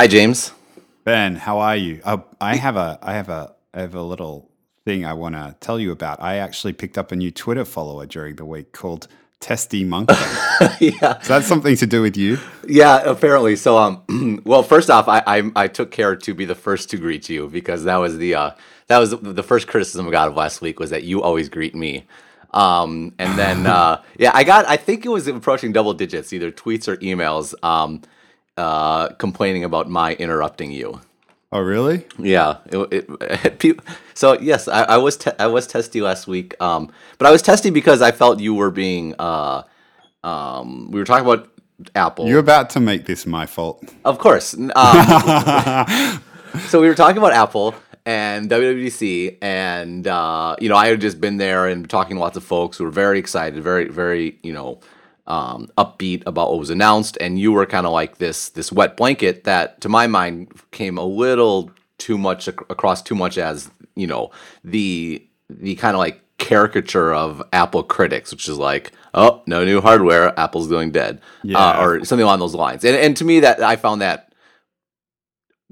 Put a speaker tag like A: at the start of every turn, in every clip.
A: Hi, James.
B: Ben, how are you? Uh, I have a, I have a, I have a little thing I want to tell you about. I actually picked up a new Twitter follower during the week called Testy Monkey.
A: yeah.
B: Is that something to do with you?
A: Yeah, apparently. So, um, well, first off, I, I I took care to be the first to greet you because that was the uh that was the first criticism I got of last week was that you always greet me. Um, and then uh, yeah, I got I think it was approaching double digits, either tweets or emails, um, uh, complaining about my interrupting you.
B: Oh, really?
A: Yeah. It, it, people, so yes, I, I was te- I was testy last week, um, but I was testy because I felt you were being. Uh, um, we were talking about Apple.
B: You're about to make this my fault.
A: Of course. Um, so we were talking about Apple and WWDC, and uh, you know, I had just been there and talking to lots of folks who were very excited, very, very, you know, um, upbeat about what was announced, and you were kind of like this this wet blanket that, to my mind, came a little too much ac- across too much as you know the the kind of like caricature of Apple critics, which is like, oh, no new hardware, Apple's going dead,
B: Yeah.
A: uh, or something along those lines. And and to me, that I found that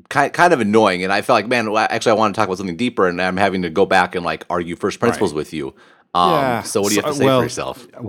A: kind kind of annoying, and I felt like, man, actually, I want to talk about something deeper, and I'm having to go back and like argue first principles with you. Um,
B: Yeah.
A: So what do you have to say
B: well-
A: for yourself?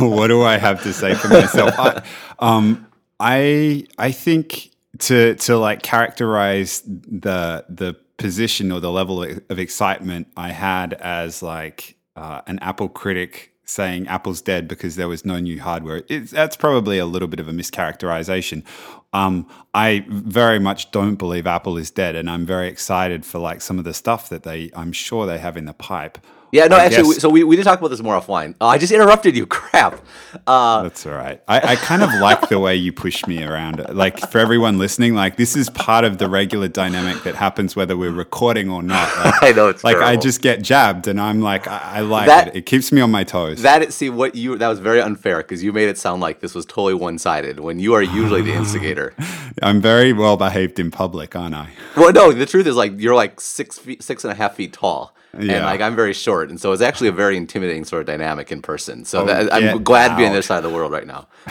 B: what do I have to say for myself? I, um, I I think to to like characterize the the position or the level of excitement I had as like uh, an Apple critic saying Apple's dead because there was no new hardware. It's, that's probably a little bit of a mischaracterization. Um, I very much don't believe Apple is dead, and I'm very excited for like some of the stuff that they I'm sure they have in the pipe.
A: Yeah, no,
B: I
A: actually,
B: guess-
A: so we, we did talk about this more offline. Uh, I just interrupted you. Crap. Uh,
B: That's all right. I, I kind of like the way you push me around. Like for everyone listening, like this is part of the regular dynamic that happens whether we're recording or not. Like,
A: I know it's
B: like I just get jabbed, and I'm like, I, I like
A: That-
B: it. It keeps me on my toes.
A: that see what you that was very unfair because you made it sound like this was totally one sided when you are usually the instigator.
B: I'm very well behaved in public, aren't I?
A: Well, no, the truth is like you're like six feet, six and a half feet tall, and
B: Yeah.
A: like I'm very short, and so it's actually a very intimidating sort of dynamic in person. So that, I'm
B: Oh,
A: glad to be on this side of the world right now.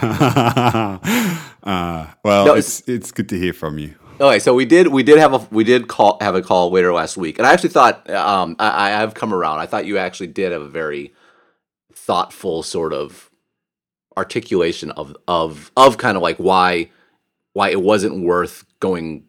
B: uh, well,
A: No,
B: it's it's good to hear from you.
A: Okay, so we did we did have a we did call have a call later last week, and I actually thought um, I, I have come around. I thought you actually did have a very thoughtful sort of articulation of of of kind of like why why it wasn't worth going.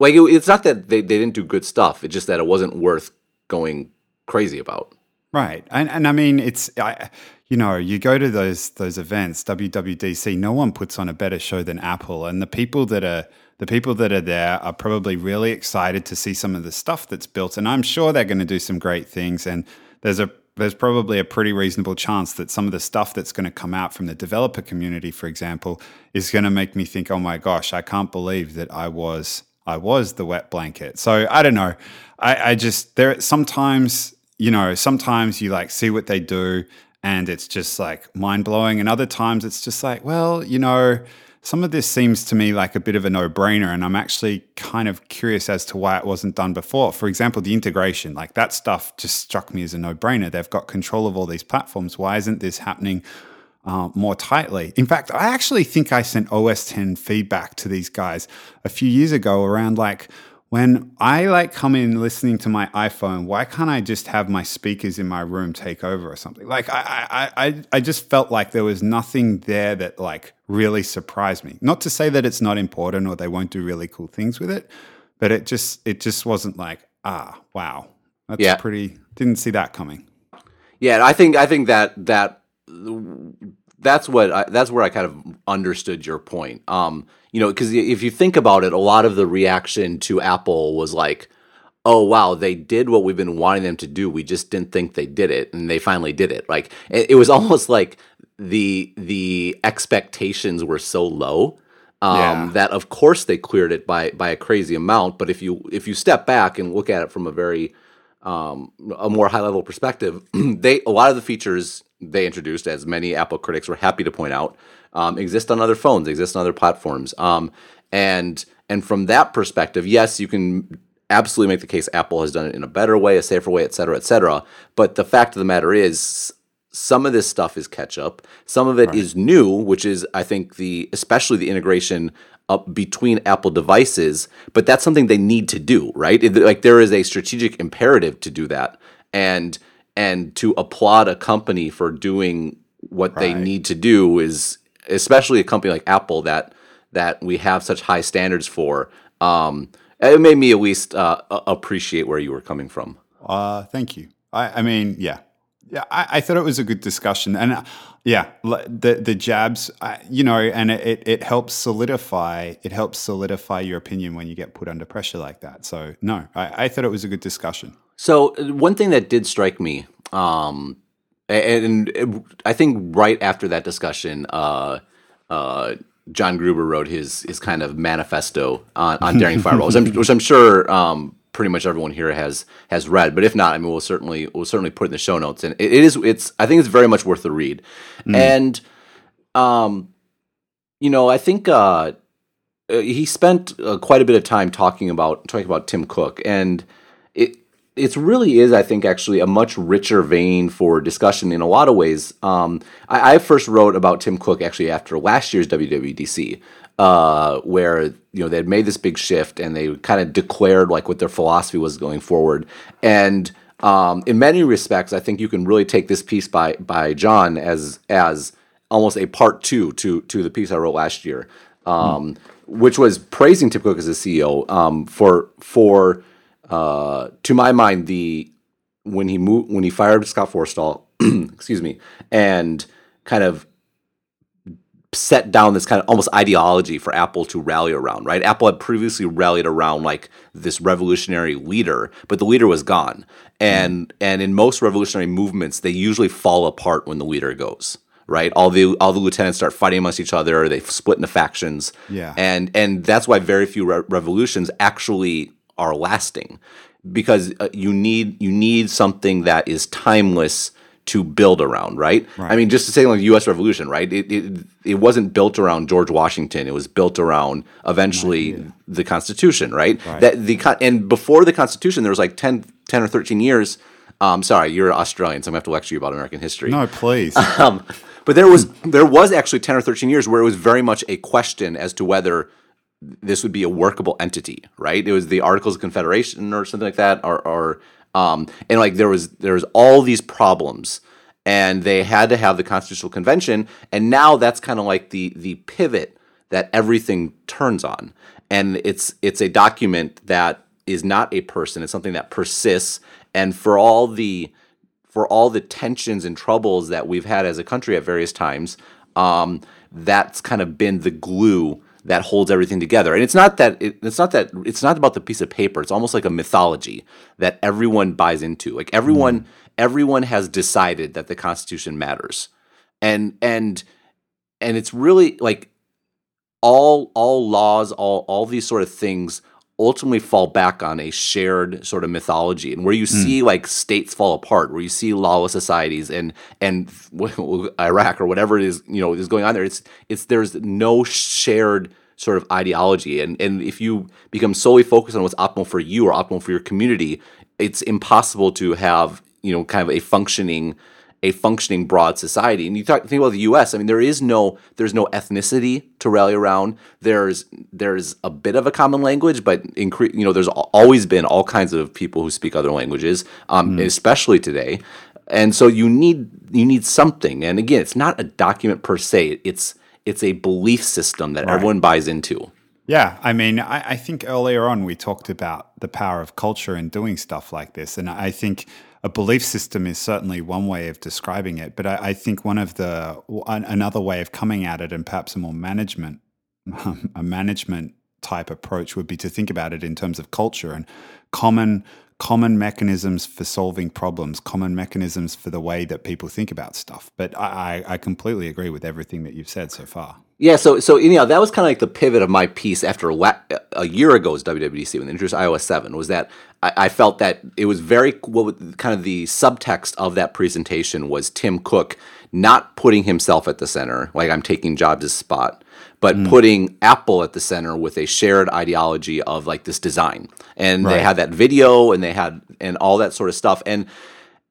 A: Like it, it's not that they, they didn't do good stuff; it's just that it wasn't worth going crazy about.
B: Right, and and I mean it's I, you know you go to those those events WWDC. No one puts on a better show than Apple, and the people that are the people that are there are probably really excited to see some of the stuff that's built, and I'm sure they're going to do some great things. And there's a there's probably a pretty reasonable chance that some of the stuff that's going to come out from the developer community, for example, is going to make me think, oh my gosh, I can't believe that I was I was the wet blanket. So I don't know. I, I just there sometimes you know sometimes you like see what they do and it's just like mind blowing, and other times it's just like well you know some of this seems to me like a bit of a no brainer, and I'm actually kind of curious as to why it wasn't done before. For example, the integration like that stuff just struck me as a no brainer. They've got control of all these platforms. Why isn't this happening? uh, more tightly. In fact, I actually think I sent OS 10 feedback to these guys a few years ago around like when I like come in listening to my iPhone, why can't I just have my speakers in my room take over or something? Like I, I, I, I just felt like there was nothing there that like really surprised me. Not to say that it's not important or they won't do really cool things with it, but it just it just wasn't like ah wow that's
A: Yeah.
B: pretty didn't see that coming.
A: Yeah, I think I think that that that's what I, that's where I kind of understood your point. Um, you know, because if you think about it, a lot of the reaction to Apple was like, "Oh wow, they did what we've been wanting them to do. We just didn't think they did it, and they finally did it." Like it, was almost like the the expectations were so low um,
B: Yeah.
A: that of course they cleared it by by a crazy amount. But if you if you step back and look at it from a very um, a more high level perspective, they a lot of the features they introduced, as many Apple critics were happy to point out, um, exist on other phones, exist on other platforms, um, and and from that perspective, yes, you can absolutely make the case Apple has done it in a better way, a safer way, et cetera, et cetera. But the fact of the matter is, some of this stuff is catch up. Some of it right. is new, which is I think the especially the integration up between Apple devices, but that's something they need to do, right? It, like there is a strategic imperative to do that. And and to applaud a company for doing what right. they need to do is especially a company like Apple that that we have such high standards for. Um, it made me at least uh, appreciate where you were coming from.
B: Uh, thank you. I, I mean, yeah, yeah. I, I, thought it was a good discussion, and uh, yeah, the the jabs, you know, and it, it helps solidify it helps solidify your opinion when you get put under pressure like that. So no, I, I thought it was a good discussion.
A: So uh, one thing that did strike me, um, and, and, I think right after that discussion, uh, uh, John Gruber wrote his his kind of manifesto on, on daring firewalls, which I'm sure um, pretty much everyone here has has read. But if not, I mean, we'll certainly we'll certainly put in the show notes. And it, it is it's I think it's very much worth the read. Mm. And um, you know, I think uh, uh, he spent uh, quite a bit of time talking about talking about Tim Cook, and it really is, I think, actually a much richer vein for discussion in a lot of ways. Um, I, I, first wrote about Tim Cook actually after last year's WWDC, uh, where you know they had made this big shift and they kind of declared like what their philosophy was going forward. And um, in many respects, I think you can really take this piece by by John as as almost a part two to to the piece I wrote last year, um, mm. which was praising Tim Cook as a CEO um, for for uh, to my mind the when he moved when he fired Scott Forstall, excuse me, and kind of set down this kind of almost ideology for Apple to rally around, right? Apple had previously rallied around like this revolutionary leader, but the leader was gone. And mm. and in most revolutionary movements, they usually fall apart when the leader goes. Right, all the all the lieutenants start fighting amongst each other. They split into factions.
B: Yeah,
A: and and that's why very few re- revolutions actually are lasting, because uh, you need you need something that is timeless to build around, right? right? I mean, just to say like the U.S. Revolution, right? It, it it wasn't built around George Washington. It was built around eventually the Constitution, right? right? That the and before the Constitution, there was like 10, 10 or thirteen years. Um, sorry, you're Australian, so I'm gonna have to lecture you about American history.
B: No, please.
A: Um, but there was there was actually ten or thirteen years where it was very much a question as to whether this would be a workable entity, right? It was the Articles of Confederation or something like that, or, or um, and like there was there was all these problems, and they had to have the Constitutional Convention, and now that's kind of like the the pivot that everything turns on, and it's it's a document that is not a person; it's something that persists, and for all the for all the tensions and troubles that we've had as a country at various times, um, that's kind of been the glue that holds everything together. And it's not that it, it's not that it's not about the piece of paper. It's almost like a mythology that everyone buys into. Like everyone mm. everyone has decided that the Constitution matters. And and and it's really like all all laws, all all these sort of things ultimately fall back on a shared sort of mythology and where you mm. see like states fall apart where you see lawless societies and and Iraq or whatever it is you know is going on there it's it's there's no shared sort of ideology and and if you become solely focused on what's optimal for you or optimal for your community it's impossible to have you know kind of a functioning a functioning broad society. And you talk, think about the U.S. I mean, there is no there's no ethnicity to rally around. There's there's a bit of a common language, but incre- you know, there's always been all kinds of people who speak other languages, um, mm. especially today. And so you need you need something. And again, it's not a document per se. It's it's a belief system that right. everyone buys into.
B: Yeah, I mean, I, I, think earlier on we talked about the power of culture in doing stuff like this, and I think a belief system is certainly one way of describing it, but I, I think one of the another way of coming at it, and perhaps a more management a management type approach, would be to think about it in terms of culture and common common mechanisms for solving problems, common mechanisms for the way that people think about stuff. But I, I completely agree with everything that you've said so far.
A: Yeah, so so know that was kind of like the pivot of my piece after a, a year ago's WWDC when they introduced iOS seven was that I, I felt that it was very what kind of the subtext of that presentation was Tim Cook not putting himself at the center, like I'm taking Jobs' spot, but mm. putting Apple at the center with a shared ideology of like this design. And right. they had that video and they had and all that sort of stuff. And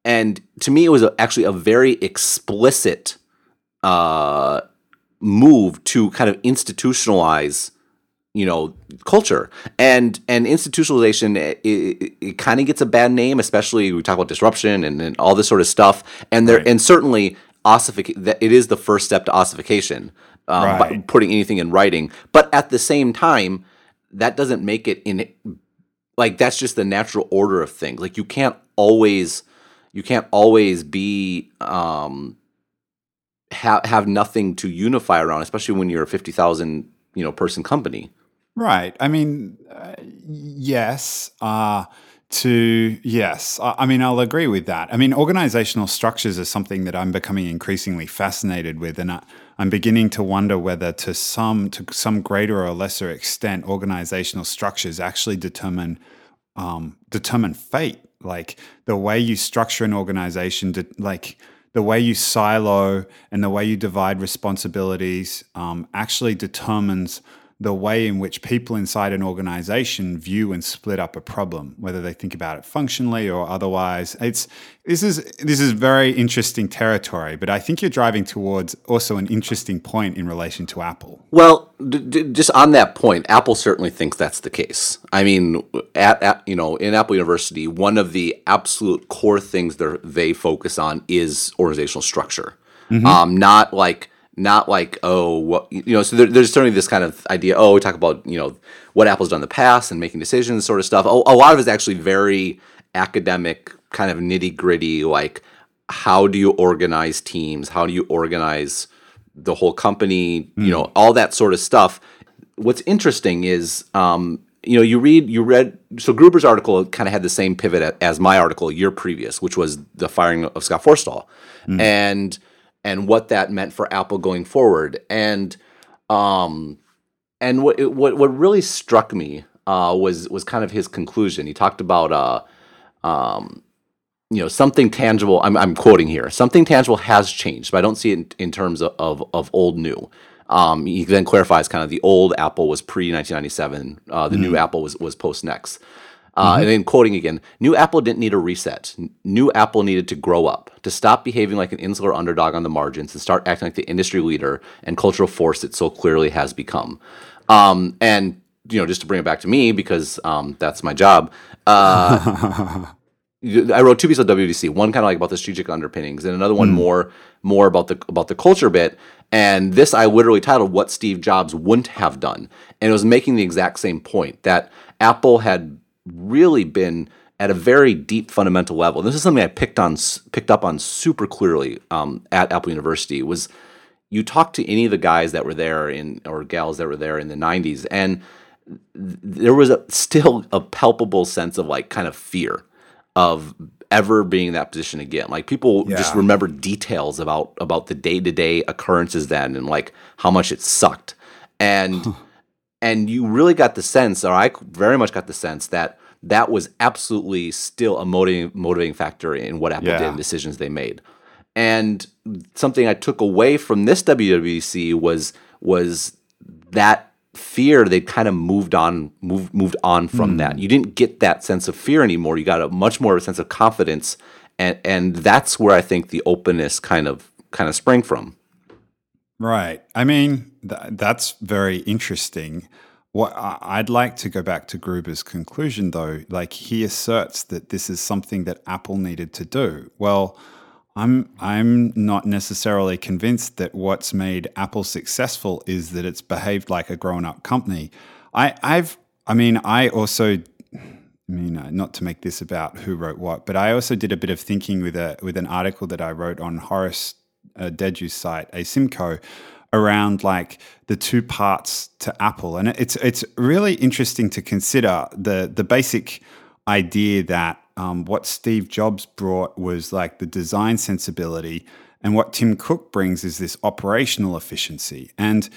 A: and to me, it was a, actually a very explicit uh, move to kind of institutionalize you know culture and and institutionalization it, it, it kind of gets a bad name especially we talk about disruption and, and all this sort of stuff and there
B: Right.
A: and certainly ossification that it is the first step to ossification um, by
B: Right.
A: putting anything in writing but at the same time that doesn't make it in like that's just the natural order of things like you can't always you can't always be um have have nothing to unify around especially when you're a 50,000 you know person company
B: Right. I mean, uh, yes. Uh, to yes. I, mean, I'll agree with that. I mean, organizational structures are something that I'm becoming increasingly fascinated with, and I, I'm beginning to wonder whether, to some to some greater or lesser extent, organizational structures actually determine um, determine fate. Like the way you structure an organization, like the way you silo and the way you divide responsibilities, um, actually determines the way in which people inside an organization view and split up a problem, whether they think about it functionally or otherwise. It's this is this is very interesting territory, but I think you're driving towards also an interesting point in relation to Apple.
A: Well, d- d- just on that point, Apple certainly thinks that's the case. I mean, at, at you know, in Apple University, one of the absolute core things they they focus on is organizational structure. Um, not like not like oh what you know. So there, there's certainly this kind of idea. Oh, we talk about you know what Apple's done in the past and making decisions, sort of stuff. Oh, a lot of it's actually very academic, kind of nitty gritty, like how do you organize teams? How do you organize the whole company? You know, all that sort of stuff. What's interesting is, um, you know, you read, you read. So Gruber's article kind of had the same pivot as my article a year previous, which was the firing of Scott Forstall, and and what that meant for Apple going forward, and um, and what it- what what really struck me uh, was was kind of his conclusion. He talked about uh, um, you know something tangible. I'm I'm quoting here. Something tangible has changed, but I don't see it in, in terms of, of of old new. Um, he then clarifies kind of the old Apple was pre 1997. Uh, the new Apple was was post NeXT. Uh, And then quoting again, new Apple didn't need a reset. New Apple needed to grow up, to stop behaving like an insular underdog on the margins and start acting like the industry leader and cultural force it so clearly has become. Um, and you know, just to bring it back to me because um, that's my job. Uh, I wrote two pieces of WDC. One kind of like about the strategic underpinnings, and another one more more about the about the culture bit. And this I literally titled "What Steve Jobs Wouldn't Have Done," and it was making the exact same point that Apple had really been at a very deep fundamental level. This is something I picked on picked up on super clearly um, at Apple University. Was you talk to any of the guys that were there in or gals that were there in the 90s and there was a, still a palpable sense of like kind of fear of ever being in that position again like people just remember details about about the day-to-day occurrences then and like how much it sucked and and you really got the sense or i very much got the sense that that was absolutely still a motivating motivating factor in what apple did and decisions they made and something I took away from this WWDC was was that fear they kind of moved on moved moved on from hmm. that. You didn't get that sense of fear anymore. You got a much more of a sense of confidence and and that's where I think the openness kind of kind of sprang from.
B: Right. I mean, th- that's very interesting. What I- I'd like to go back to Gruber's conclusion, though. Like he asserts that this is something that Apple needed to do. Well, I'm I'm not necessarily convinced that what's made Apple successful is that it's behaved like a grown-up company. I I've I mean I also I mean, uh, not to make this about who wrote what, but I also did a bit of thinking with a with an article that I wrote on Horace uh, Dediu's site, Asymco, around like the two parts to Apple, and it's it's really interesting to consider the the basic idea that um, what Steve Jobs brought was like the design sensibility, and what Tim Cook brings is this operational efficiency, and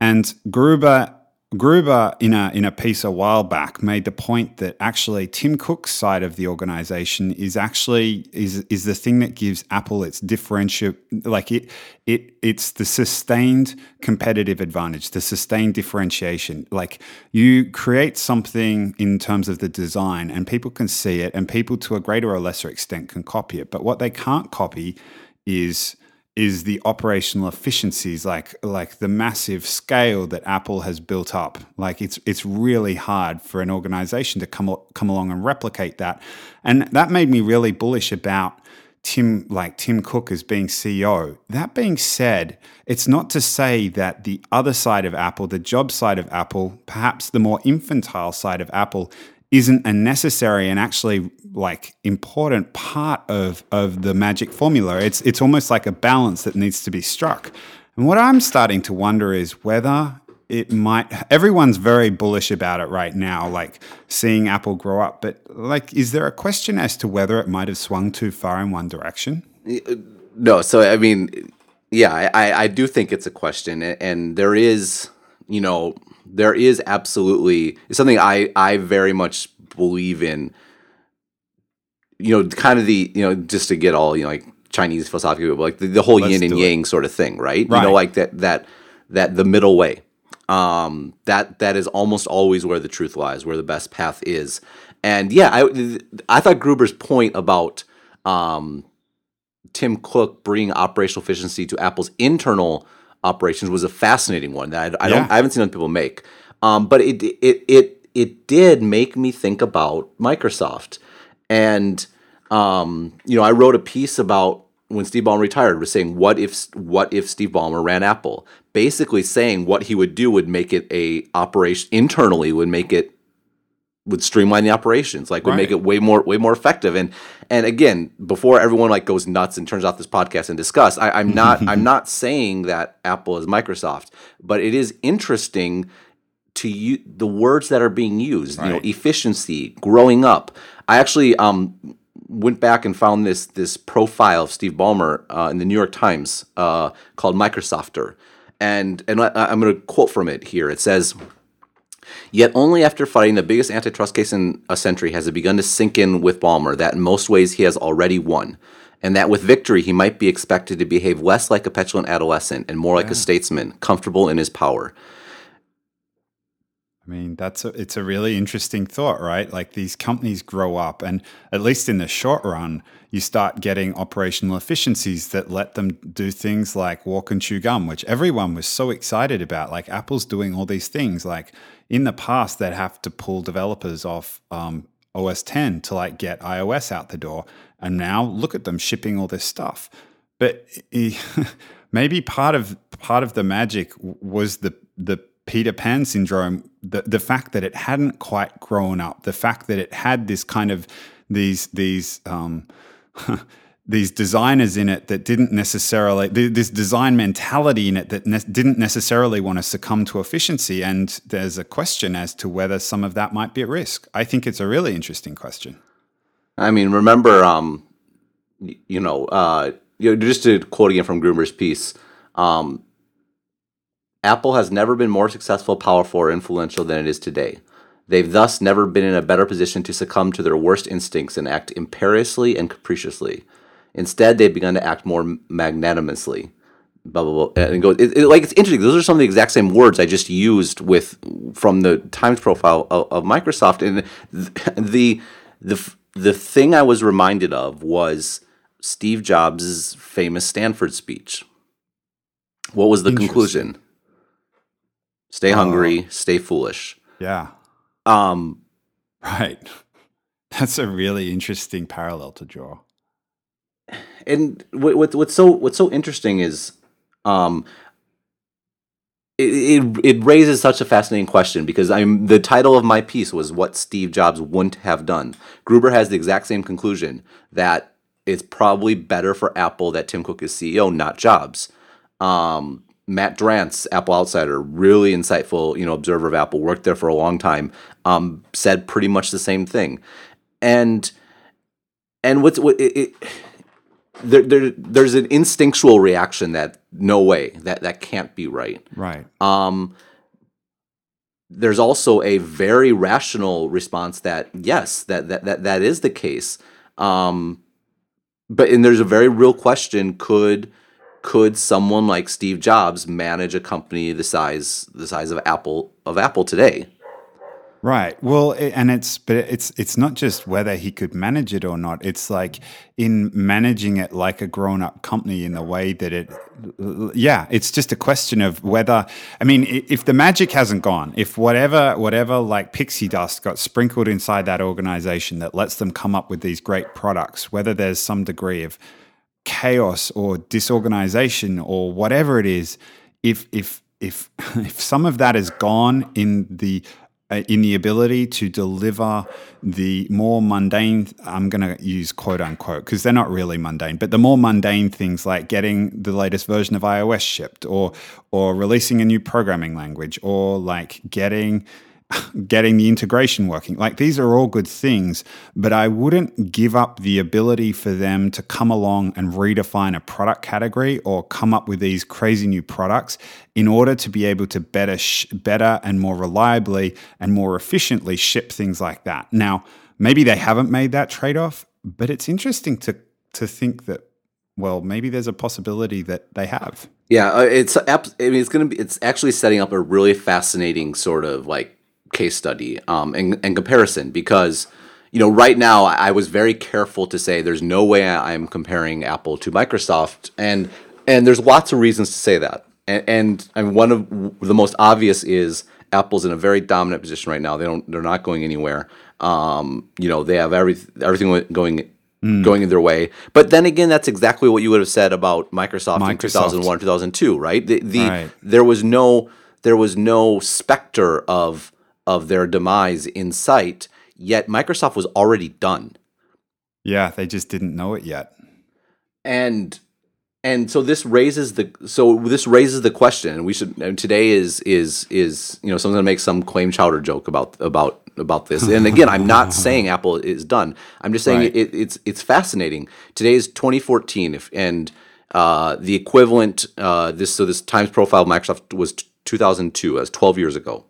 B: and Gruber Gruber, in a in a piece a while back, made the point that actually Tim Cook's side of the organization is actually is is the thing that gives Apple its differential, like it it it's the sustained competitive advantage, the sustained differentiation. Like you create something in terms of the design, and people can see it, and people to a greater or lesser extent can copy it. But what they can't copy is is the operational efficiencies like like the massive scale that Apple has built up. Like it's it's really hard for an organization to come come along and replicate that. And that made me really bullish about Tim like Tim Cook as being CEO that being said it's not to say that the other side of Apple the job side of Apple perhaps the more infantile side of Apple isn't a necessary and actually like important part of of the magic formula. It's it's almost like a balance that needs to be struck. And what I'm starting to wonder is whether it might everyone's very bullish about it right now like seeing apple grow up but like is there a question as to whether it might have swung too far in one direction uh,
A: no so i mean yeah i i do think it's a question and there is you know there is absolutely something I I very much believe in. You know, kind of the you know just to get all you know like Chinese philosophy, like the, the whole Let's yin and yang it. sort of thing, right? right? You know, like that that that the middle way. Um, that that is almost always where the truth lies, where the best path is. And yeah, I I thought Gruber's point about um, Tim Cook bringing operational efficiency to Apple's internal operations was a fascinating one that I, I don't I haven't seen other people make. Um, but it it it it did make me think about Microsoft, and um, you know I wrote a piece about when Steve Ballmer retired was saying what if what if Steve Ballmer ran Apple, basically saying what he would do would make it a operation internally would make it would streamline the operations, like would right. make it way more way more effective. And and again, before everyone like goes nuts and turns off this podcast and discuss, I, am not I'm not saying that Apple is Microsoft, but it is interesting to you the words that are being used. Right. You know, efficiency, growing up. I actually um went back and found this this profile of Steve Ballmer uh, in the New York Times uh, called Microsofter, and and I, I'm going to quote from it here. It says. Yet only after fighting the biggest antitrust case in a century has it begun to sink in with Ballmer that in most ways he has already won, and that with victory he might be expected to behave less like a petulant adolescent and more like yeah. a statesman, comfortable in his power.
B: I mean, that's a, it's a really interesting thought, right? Like these companies grow up, and at least in the short run, you start getting operational efficiencies that let them do things like walk and chew gum, which everyone was so excited about. Like Apple's doing all these things. Like in the past, they'd have to pull developers off um, OS 10 to like get iOS out the door, and now look at them shipping all this stuff. But maybe part of part of the magic was the the Peter Pan syndrome, the, the fact that it hadn't quite grown up, the fact that it had this kind of these these um, these designers in it that didn't necessarily this design mentality in it that ne- didn't necessarily want to succumb to efficiency and there's a question as to whether some of that might be at risk i think it's a really interesting question
A: i mean remember um you know uh you know just to quote again from Gruber's piece um Apple has never been more successful, powerful, or influential than it is today. They've thus never been in a better position to succumb to their worst instincts and act imperiously and capriciously. Instead, they've begun to act more magnanimously. Blah blah blah, and go. It, it, like it's interesting. Those are some of the exact same words I just used with from the Times profile of, of Microsoft, and the the the thing I was reminded of was Steve Jobs' famous Stanford speech. What was the conclusion? Stay hungry, uh, stay foolish.
B: Yeah. Um right. That's a really interesting parallel to draw.
A: And what, what's so what's so interesting is um it, it, it raises such a fascinating question because I'm the title of my piece was what Steve Jobs wouldn't have done. Gruber has the exact same conclusion that it's probably better for Apple that Tim Cook is CEO, not Jobs. Um, Matt Drance, Apple Outsider, really insightful, you know, observer of Apple, worked there for a long time, um, said pretty much the same thing. And and what's what it, it there, there there's an instinctual reaction that no way that that can't be right.
B: Right.
A: Um there's also a very rational response that yes, that that that, that is the case. Um, but and there's a very real question: could could someone like Steve Jobs manage a company the size the size of Apple of Apple today?
B: Right. Well, and it's but it's it's not just whether he could manage it or not. It's like in managing it like a grown-up company in the way that it yeah, it's just a question of whether I mean, if the magic hasn't gone, if whatever whatever like pixie dust got sprinkled inside that organization that lets them come up with these great products, whether there's some degree of chaos or disorganization or whatever it is, if if if if some of that is gone in the Uh, in the ability to deliver the more mundane, I'm going to use quote unquote, because they're not really mundane, but the more mundane things like getting the latest version of iOS shipped or, or releasing a new programming language or like getting getting the integration working. Like these are all good things, but I wouldn't give up the ability for them to come along and redefine a product category or come up with these crazy new products in order to be able to better sh- better and more reliably and more efficiently ship things like that. Now, maybe they haven't made that trade-off, but it's interesting to to think that well, maybe there's a possibility that they have.
A: Yeah, uh, it's I mean it's going to be it's actually setting up a really fascinating sort of like case study um, and, and comparison because you know right now I was very careful to say there's no way I'm comparing Apple to Microsoft and and there's lots of reasons to say that and, and I mean, one of the most obvious is Apple's in a very dominant position right now they don't they're not going anywhere um, you know they have every everything going Mm. going in their way. But then again, that's exactly what you would have said about Microsoft, Microsoft. in 2001, 2002, right? The, the right. there was no there was no specter of of their demise in sight, yet Microsoft was already done.
B: Yeah, they just didn't know it yet.
A: And and so this raises the so this raises the question and we should and today is is is you know someone's gonna make some claim chowder joke about about about this and again i'm not saying apple is done i'm just saying right. it, it's it's fascinating today is 2014 if and uh, the equivalent uh, this so this times profile of microsoft was 2002 as 12 years ago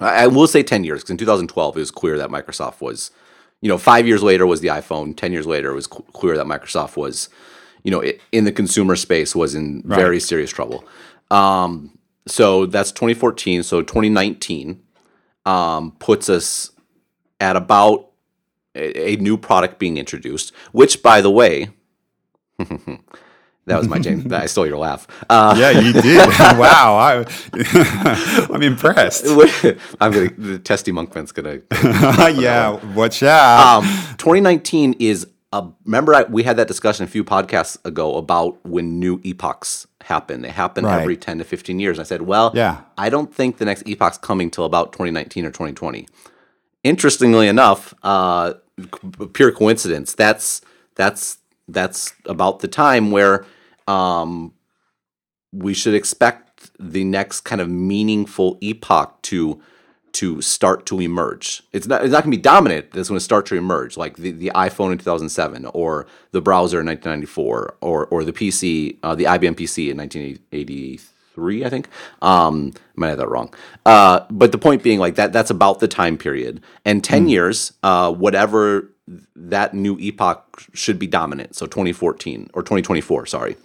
A: I, will say 10 years because in 2012 it was clear that Microsoft was, you know, five years later was the iPhone. 10 years later it was clear that Microsoft was, you know, in the consumer space was in right. very serious trouble. Um, so that's 2014. So 2019 um, puts us at about a, a, new product being introduced, which, by the way, That was my James. I stole your laugh.
B: Uh, yeah, you did. wow, I, I'm impressed.
A: I'm gonna. The testy monkman's gonna.
B: yeah, watch out. Um,
A: 2019 is. A, remember, I, we had that discussion a few podcasts ago about when new epochs happen. They happen right. every 10 to 15 years. I said, well, yeah. I don't think the next epoch's coming till about 2019 or 2020. Interestingly enough, uh, pure coincidence. That's that's that's about the time where um, we should expect the next kind of meaningful epoch to to start to emerge. It's not it's not going to be dominant. It's going to start to emerge, like the, the iPhone in 2007, or the browser in 1994, or or the PC, uh, the IBM PC in 1983, I think. Um, I might have that wrong. Uh, but the point being, like that, that's about the time period. And 10 mm. years, uh, whatever that new epoch should be dominant. So 2014 or 2024, sorry.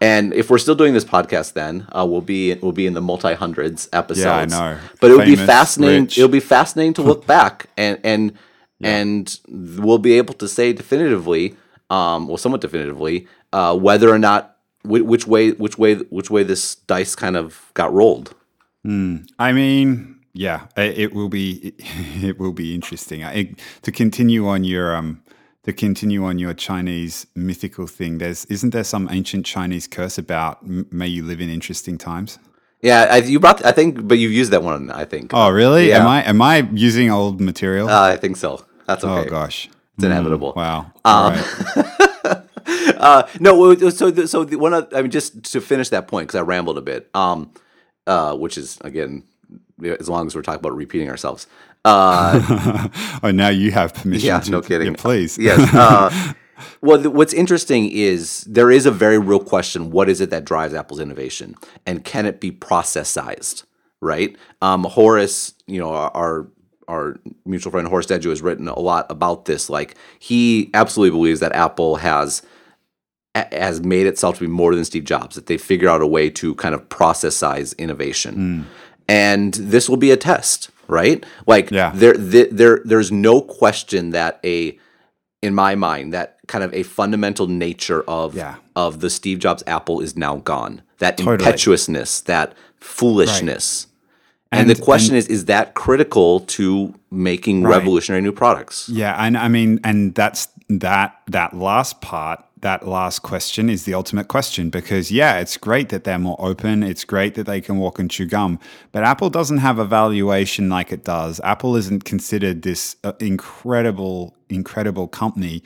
A: And if we're still doing this podcast, then uh, we'll be we'll be in the multi hundreds episodes. Yeah, I
B: know.
A: But it would be fascinating. Rich. It'll be fascinating to look back and and yeah. and we'll be able to say definitively, um, well, somewhat definitively, uh, whether or not which way which way which way this dice kind of got rolled.
B: Mm. I mean, yeah, it, will be it, will be interesting. to continue on your um to continue on your Chinese mythical thing, there's isn't there some ancient Chinese curse about may you live in interesting times?
A: Yeah, I, you brought. I think, but you've used that one. I think.
B: Oh, really? Yeah. Am I am I using old material?
A: Uh, I think so. That's oh,
B: okay. Oh gosh,
A: it's inevitable.
B: Mm, wow. Um,
A: right. uh, no, so the, so the one. Of, I mean, just to finish that point because I rambled a bit. Um, uh, which is again, as long as we're talking about repeating ourselves.
B: Uh, oh, now you have permission.
A: Yeah,
B: to,
A: no kidding.
B: Yeah, please.
A: Yes. Uh, well, th- what's interesting is there is a very real question: What is it that drives Apple's innovation, and can it be processized? right? Um, Horace, you know, our our mutual friend Horace Dediu has written a lot about this. Like he absolutely believes that Apple has has made itself to be more than Steve Jobs. That they figure out a way to kind of process size innovation, and this will be a test, right? Like
B: Yeah.
A: there, there, there, there's no question that a in my mind that kind of a fundamental nature of
B: Yeah.
A: of the Steve Jobs Apple is now gone. That
B: Totally.
A: impetuousness, that foolishness. And,
B: And-
A: the question is is that critical to making
B: Right.
A: revolutionary new products?
B: Yeah, and I mean, and that's that that last part, that last question is the ultimate question because yeah, it's great that they're more open. It's great that they can walk and chew gum, but Apple doesn't have a valuation like it does. Apple isn't considered this uh, incredible, incredible company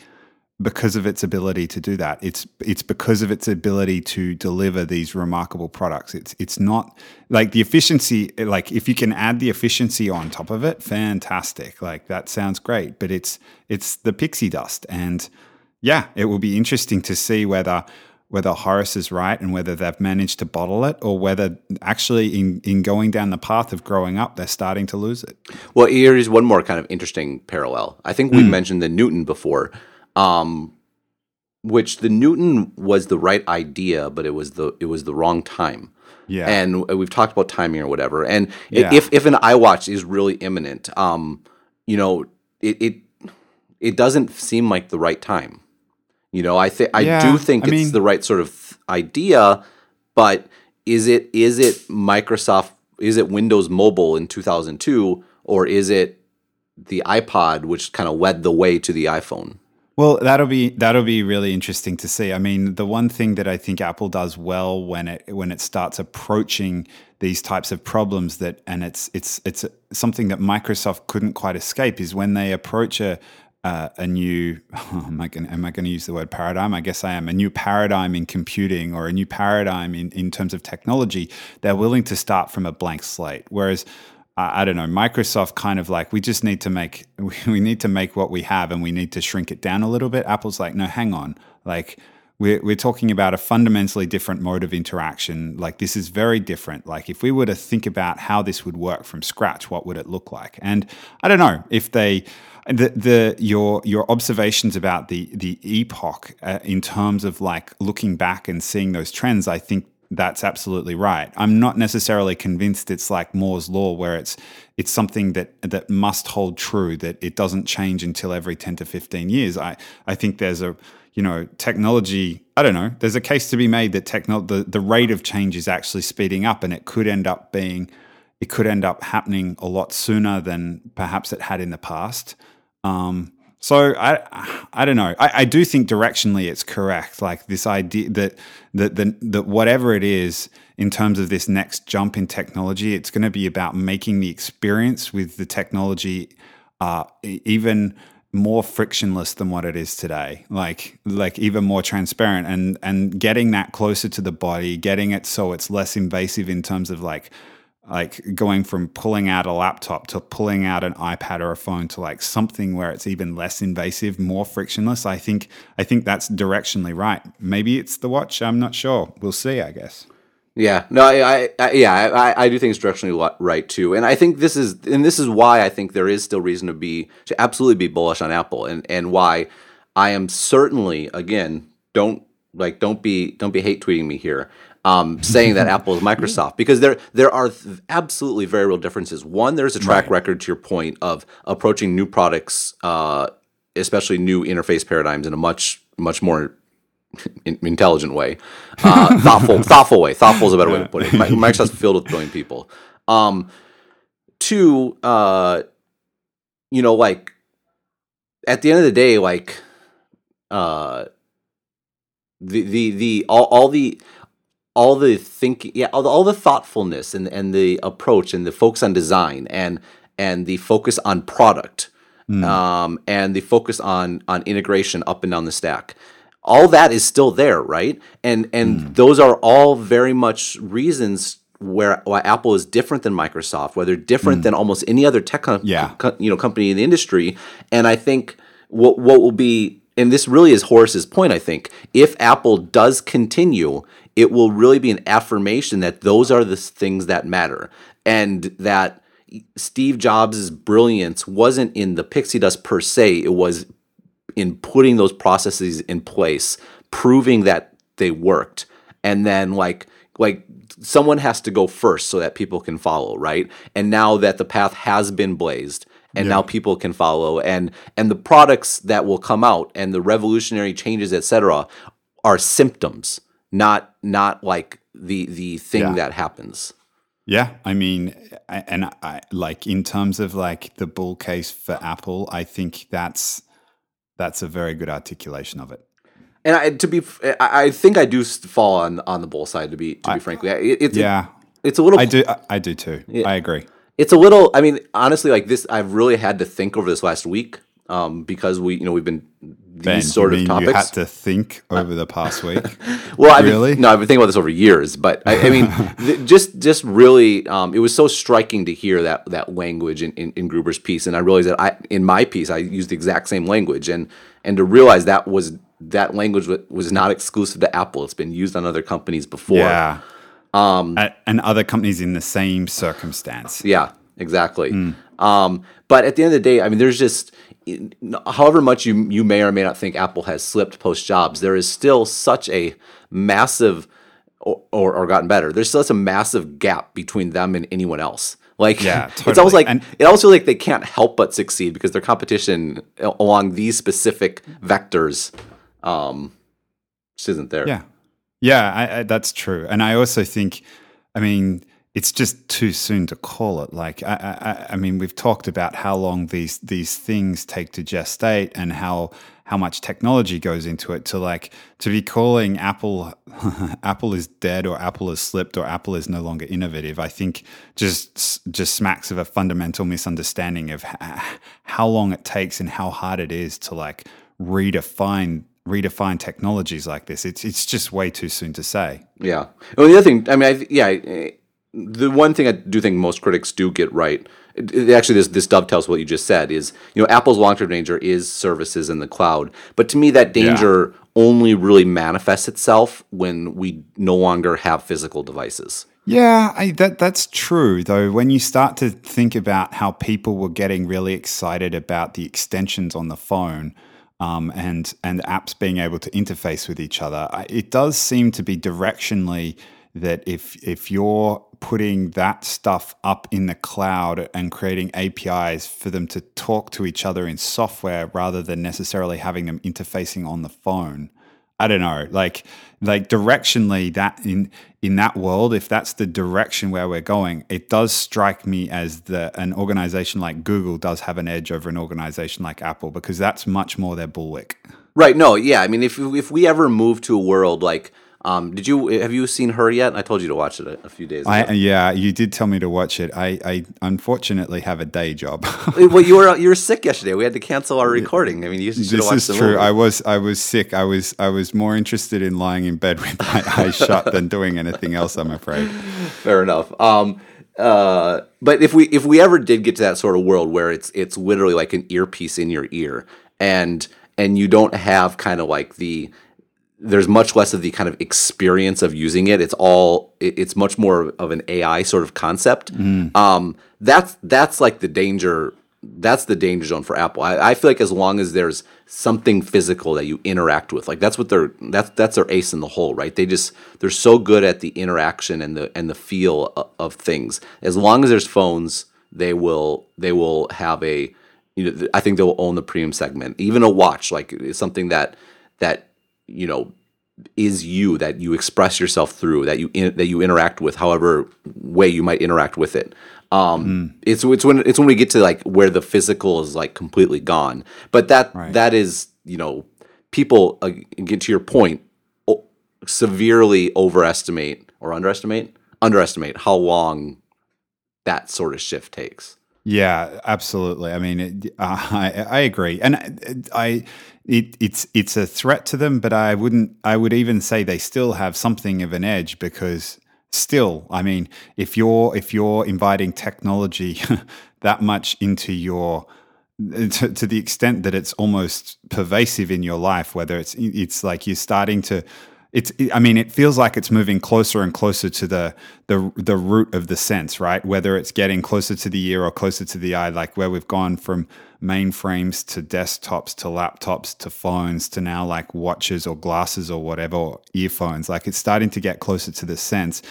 B: because of its ability to do that. It's it's because of its ability to deliver these remarkable products. It's it's not like the efficiency. Like if you can add the efficiency on top of it, fantastic. Like that sounds great. But it's it's the pixie dust, and yeah, it will be interesting to see whether whether Horace is right and whether they've managed to bottle it, or whether actually in in going down the path of growing up, they're starting to lose it.
A: Well, here's one more kind of interesting parallel. I think we mentioned the Newton before, um, which the Newton was the right idea, but it was the it was the wrong time.
B: Yeah.
A: And we've talked about timing or whatever. And
B: Yeah.
A: if if an iWatch is really imminent, um, you know, it it it doesn't seem like the right time. You know, I think I
B: Yeah,
A: do think
B: I
A: it's
B: mean-
A: the right sort of idea, but is it is it Microsoft is it Windows Mobile in 2002 or is it the iPod which kind of led the way to the iPhone?
B: Well, that'll be that'll be really interesting to see. I mean, the one thing that I think Apple does well when it when it starts approaching these types of problems that and it's it's it's something that Microsoft couldn't quite escape is when they approach a uh, a new am I going am I going to use the word paradigm? I guess I am a new paradigm in computing or a new paradigm in in terms of technology. They're willing to start from a blank slate, whereas I don't know, Microsoft kind of like we just need to make we need to make what we have and we need to shrink it down a little bit. Apple's like, no, hang on, like we're we're talking about a fundamentally different mode of interaction. Like this is very different. Like if we were to think about how this would work from scratch, what would it look like? And I don't know if they. The, the your your observations about the the epoch uh, in terms of like looking back and seeing those trends, I think that's absolutely right. I'm not necessarily convinced it's like Moore's law where it's it's something that that must hold true that it doesn't change until every 10 to 15 years. I I think there's a you know technology I don't know there's a case to be made that techno the, the rate of change is actually speeding up and it could end up being it could end up happening a lot sooner than perhaps it had in the past. Um, so I, I don't know. I, I do think directionally it's correct. Like this idea that that that, that whatever it is in terms of this next jump in technology, it's going to be about making the experience with the technology uh, even more frictionless than what it is today. Like like even more transparent and and getting that closer to the body, getting it so it's less invasive in terms of like like going from pulling out a laptop to pulling out an iPad or a phone to like something where it's even less invasive, more frictionless. I think I think that's directionally right. Maybe it's the watch. I'm not sure. We'll see. I guess.
A: Yeah, no, I, I, yeah, I, I do think it's directionally right too, and I think this is, and this is why I think there is still reason to be to absolutely be bullish on Apple, and and why I am certainly again don't like don't be don't be hate tweeting me here, um, saying that Apple is Microsoft because there there are th- absolutely very real differences. One, there's a track record to your point of approaching new products, uh, especially new interface paradigms, in a much much more in- intelligent way, uh, thoughtful, thoughtful way. Thoughtful is a better way to put it. Mi- Microsoft's filled with brilliant people. Um, two, uh, you know, like at the end of the day, like uh, the the the all, all the all the thinking, yeah, all the, all the thoughtfulness and and the approach and the focus on design and and the focus on product mm. um, and the focus on on integration up and down the stack. All that is still there, right? And and mm. those are all very much reasons where why Apple is different than Microsoft, where they're different mm. than almost any other tech com-
B: Yeah.
A: co- you know company in the industry. And I think what what will be and this really is Horace's point. I think if Apple does continue it will really be an affirmation that those are the things that matter and that Steve Jobs' brilliance wasn't in the pixie dust per se, it was in putting those processes in place, proving that they worked. And then like like someone has to go first so that people can follow, right? And now that the path has been blazed and yeah. now people can follow and and the products that will come out and the revolutionary changes, etc., are symptoms, not not like the the thing yeah. that happens.
B: Yeah, I mean, and I like in terms of like the bull case for Apple, I think that's that's a very good articulation of it.
A: And I, to be, I think I do fall on on the bull side. To be, to be I, frankly, it, it's
B: yeah,
A: it's a little.
B: I do, I do too. Yeah. I agree.
A: It's a little. I mean, honestly, like this, I've really had to think over this last week um, because we, you know, we've been these ben, sort of topics. You
B: had to think over the past week.
A: well, I've really? Been, no, I've been thinking about this over years, but I, I mean, th- just just really, um, it was so striking to hear that that language in, in, in Gruber's piece, and I realized that I in my piece I used the exact same language, and and to realize that was that language was not exclusive to Apple. It's been used on other companies before.
B: Yeah. Um, and other companies in the same circumstance.
A: Yeah, exactly. Mm. Um, but at the end of the day, I mean, there's just, however much you you may or may not think Apple has slipped post Jobs, there is still such a massive, or, or, or gotten better. There's still such a massive gap between them and anyone else. Like yeah, totally. it's almost like and, it also like they can't help but succeed because their competition along these specific vectors um, just isn't there.
B: Yeah, yeah, I, I, that's true. And I also think, I mean, it's just too soon to call it. Like, I, I, I mean, we've talked about how long these these things take to gestate and how how much technology goes into it. To like to be calling Apple Apple is dead or Apple has slipped or Apple is no longer innovative. I think just just smacks of a fundamental misunderstanding of how long it takes and how hard it is to like redefine redefine technologies like this. It's it's just way too soon to say.
A: Yeah. Well, the other thing, I mean, I, yeah, the one thing I do think most critics do get right. It, it, actually, this this dovetails what you just said. Is you know Apple's long term danger is services in the cloud, but to me that danger yeah. only really manifests itself when we no longer have physical devices.
B: Yeah, I, that that's true. Though when you start to think about how people were getting really excited about the extensions on the phone, um, and and apps being able to interface with each other. It does seem to be directionally that if if you're putting that stuff up in the cloud and creating APIs for them to talk to each other in software rather than necessarily having them interfacing on the phone, I don't know, like like directionally that in in that world, if that's the direction where we're going, it does strike me as the an organization like Google does have an edge over an organization like Apple because that's much more their bulwark.
A: Right. No. Yeah. I mean, if if we ever move to a world like um, did you have you seen her yet? I told you to watch it a, a few days ago.
B: I, yeah, you did tell me to watch it. I, I unfortunately have a day job.
A: well, you were you were sick yesterday. We had to cancel our recording. I mean, you should
B: This is true. I was I was sick. I was I was more interested in lying in bed with my eyes shut than doing anything else. I'm afraid.
A: Fair enough. Um, uh, but if we if we ever did get to that sort of world where it's it's literally like an earpiece in your ear, and and you don't have kind of like the there's much less of the kind of experience of using it. It's all it's much more of an AI sort of concept. Mm. Um, that's that's like the danger. That's the danger zone for Apple. I, I, feel like as long as there's something physical that you interact with, like that's what they're that's that's their ace in the hole, right? They just they're so good at the interaction and the and the feel of, of things. As long as there's phones, they will they will have a you know I think they will own the premium segment. Even a watch, like something that that you know is you that you express yourself through that you in, that you interact with however way you might interact with it um, mm. it's it's when it's when we get to like where the physical is like completely gone but that right. that is you know people uh, get to your point o- severely overestimate or underestimate underestimate how long that sort of shift takes
B: yeah, absolutely. I mean, it, uh, I I agree, and I it, it's it's a threat to them, but I wouldn't. I would even say they still have something of an edge because still, I mean, if you're if you're inviting technology that much into your to, to, the extent that it's almost pervasive in your life, whether it's it's like you're starting to it's i mean it feels like it's moving closer and closer to the the the root of the sense right whether it's getting closer to the ear or closer to the eye like where we've gone from mainframes to desktops to laptops to phones to now like watches or glasses or whatever or earphones like it's starting to get closer to the sense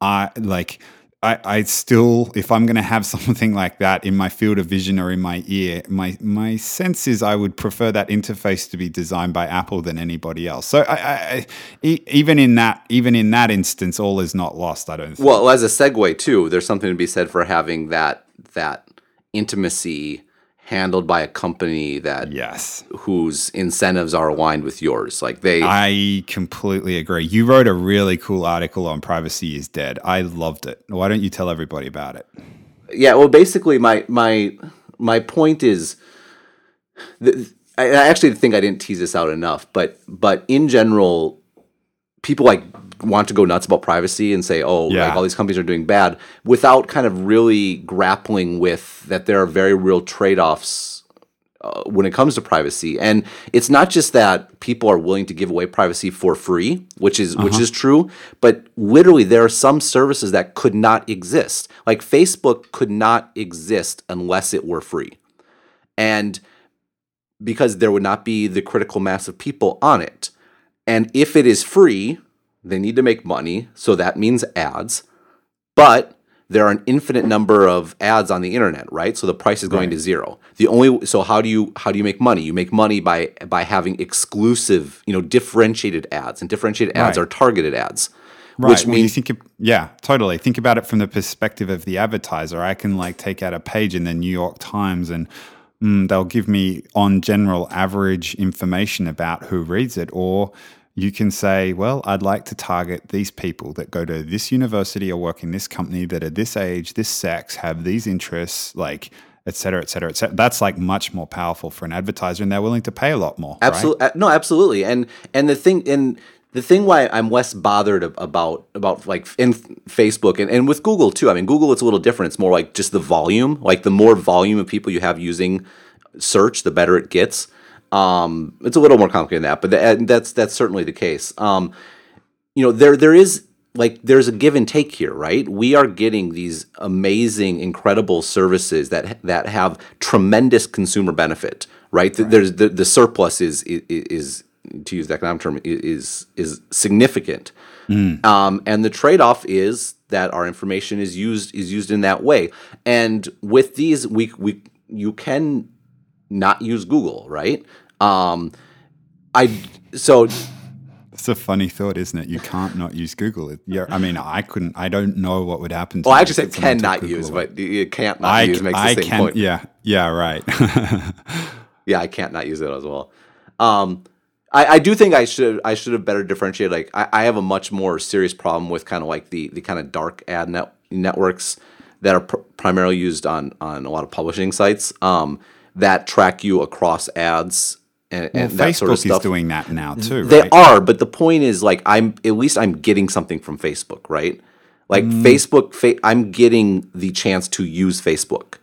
B: i like I, I still, if I'm going to have something like that in my field of vision or in my ear, my my sense is I would prefer that interface to be designed by Apple than anybody else. So I, I, even in that even in that instance, all is not lost. I don't.
A: Think. Well, as a segue too, there's something to be said for having that that intimacy handled by a company that
B: yes.
A: whose incentives are aligned with yours. Like they
B: i completely agree. You wrote a really cool article on privacy is dead. I loved it. Why don't you tell everybody about it?
A: Yeah well basically my my my point is i actually think i didn't tease this out enough but but in general people like want to go nuts about privacy and say, oh, yeah. like all these companies are doing bad, without kind of really grappling with that there are very real trade offs uh, when it comes to privacy. And it's not just that people are willing to give away privacy for free, which is uh-huh. which is true, but literally there are some services that could not exist. Like Facebook could not exist unless it were free. And because there would not be the critical mass of people on it. And if it is free, they need to make money, so that means ads. But there are an infinite number of ads on the internet, right? So the price is going right. to zero. The only so how do you how do you make money? You make money by by having exclusive, you know, differentiated ads, and differentiated ads right. are targeted ads.
B: Right. Which means, you think, yeah, totally. Think about it from the perspective of the advertiser. I can like take out a page in the New York Times and mm, they'll give me on general average information about who reads it, or you can say, well, I'd like to target these people that go to this university or work in this company that are this age, this sex, have these interests, like, et cetera, et cetera, et cetera. That's like much more powerful for an advertiser, and they're willing to pay a lot more.
A: Absolutely,
B: right?
A: Uh, no, absolutely. And and the thing, and the thing why I'm less bothered about about like in Facebook and, and with Google too. I mean, Google it's a little different. It's more like just the volume. Like the more volume of people you have using search, the better it gets. Um, it's a little more complicated than that, but th- that's that's certainly the case. Um, you know, there there is like there's a give and take here, right? We are getting these amazing, incredible services that that have tremendous consumer benefit, right? right. There's the, the surplus is, is, is to use the economic term is is significant, mm. um, and the trade off is that our information is used is used in that way. And with these, we we you can not use Google, right? Um, I so
B: it's a funny thought, isn't it? You can't not use Google. Yeah, I mean, I couldn't. I don't know what would happen.
A: To well, I just said cannot use, away. but you can't not I, use makes I the same can, point.
B: Yeah, yeah, right.
A: yeah, I can't not use it as well. Um, I, I do think I should I should have better differentiated. Like, I, I have a much more serious problem with kind of like the the kind of dark ad net, networks that are pr- primarily used on on a lot of publishing sites um, that track you across ads and, well, and
B: Facebook
A: sort of
B: is doing that now too.
A: They are, but the point is, like, I'm at least I'm getting something from Facebook, right? Like mm. Facebook, fa- I'm getting the chance to use Facebook,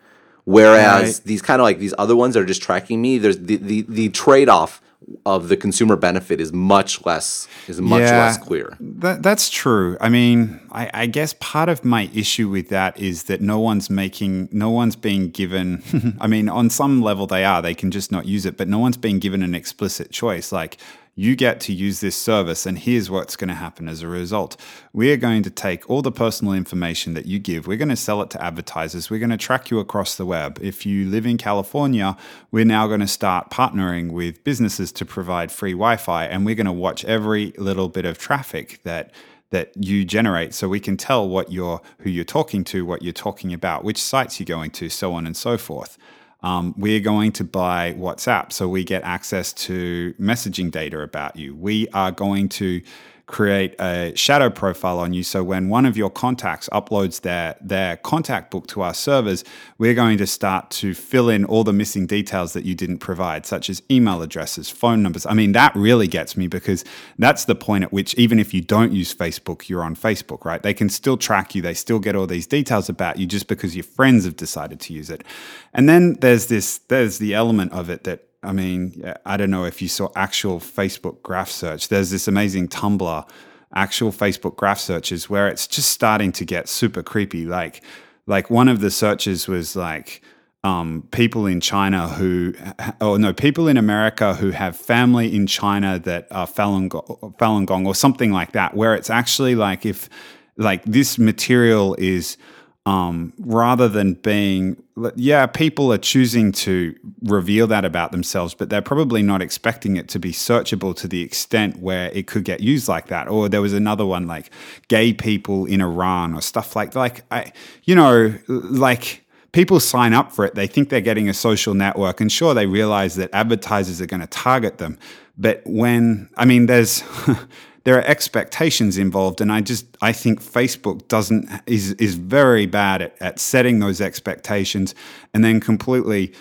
A: whereas right. these kind of like these other ones are just tracking me. There's the the, the trade off of the consumer benefit is much less is much yeah, less clear.
B: That, that's true. I mean, I, I, guess part of my issue with that is that no one's making, no one's being given. I mean, on some level they are. They can just not use it, but no one's being given an explicit choice. Like you get to use this service, and here's what's going to happen as a result. We are going to take all the personal information that you give, we're going to sell it to advertisers, we're going to track you across the web. If you live in California, we're now going to start partnering with businesses to provide free Wi Fi, and we're going to watch every little bit of traffic that that you generate so we can tell what you're who you're talking to what you're talking about which sites you're going to so on and so forth um, we're going to buy WhatsApp so we get access to messaging data about you. We are going to create a shadow profile on you. So when one of your contacts uploads their their contact book to our servers, we're going to start to fill in all the missing details that you didn't provide, such as email addresses, phone numbers. I mean, that really gets me because that's the point at which even if you don't use Facebook, you're on Facebook, right? They can still track you. They still get all these details about you just because your friends have decided to use it. And then there's this there's the element of it that I mean, I don't know if you saw actual Facebook graph search. There's this amazing Tumblr actual Facebook graph searches where it's just starting to get super creepy. Like, like one of the searches was like um, people in China who, oh no, people in America who have family in China that are Falun Falun Gong or something like that, where it's actually like if like this material is um, rather than being, yeah, people are choosing to reveal that about themselves, but they're probably not expecting it to be searchable to the extent where it could get used like that. Or there was another one like gay people in Iran or stuff like like I, you know, like people sign up for it. They think they're getting a social network, and sure, they realize that advertisers are going to target them. But when I mean, there's there are expectations involved and i just i think facebook doesn't is is very bad at, at setting those expectations and then completely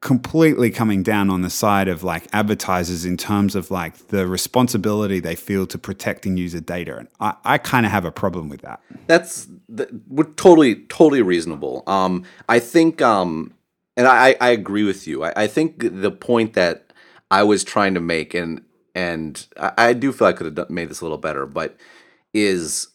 B: completely coming down on the side of like advertisers in terms of like the responsibility they feel to protecting user data and i, I kind of have a problem with that.
A: That's totally totally reasonable. Um i think um and i i agree with you. I, I think the point that i was trying to make and and I, I do feel I could have made this a little better, but is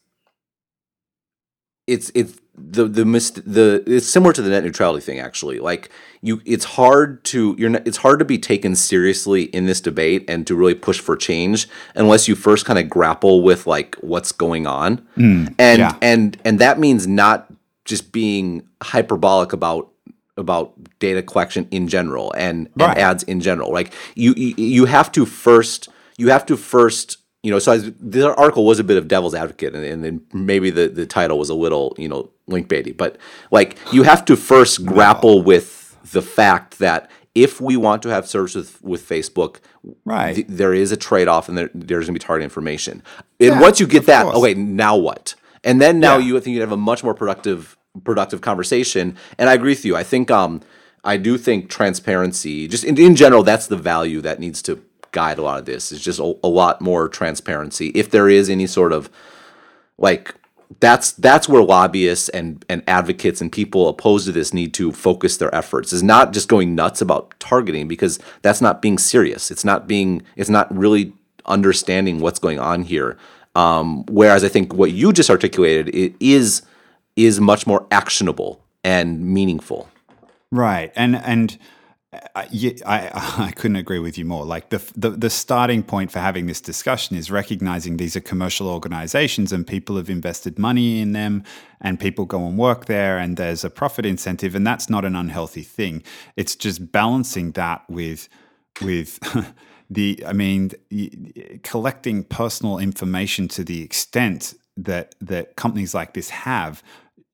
A: it's it's the the mist the it's similar to the net neutrality thing actually like you it's hard to you're not, it's hard to be taken seriously in this debate and to really push for change unless you first kind of grapple with like what's going on mm, and yeah. and and that means not just being hyperbolic about about data collection in general and, right. and ads in general. Like you, you, you have to first you have to first you know so I, the article was a bit of devil's advocate and, and then maybe the, the title was a little you know link baity but like you have to first grapple with the fact that if we want to have service with, with Facebook,
B: right, th-
A: there is a trade off, and there, there's going to be target information. And yeah, once you get that, course. okay, now what? And then now yeah. you I think you have a much more productive productive conversation. And I agree with you. I think um, I do think transparency, just in, in general, that's the value that needs to guide a lot of this. Is just a, a lot more transparency. If there is any sort of like that's that's where lobbyists and and advocates and people opposed to this need to focus their efforts is not just going nuts about targeting because that's not being serious it's not being it's not really understanding what's going on here um, whereas i think what you just articulated it is is much more actionable and meaningful.
B: Right. And and uh, I, I, I couldn't agree with you more. Like the, the the starting point for having this discussion is recognizing these are commercial organizations and people have invested money in them, and people go and work there, and there's a profit incentive, and that's not an unhealthy thing. It's just balancing that with with the I mean collecting personal information to the extent that that companies like this have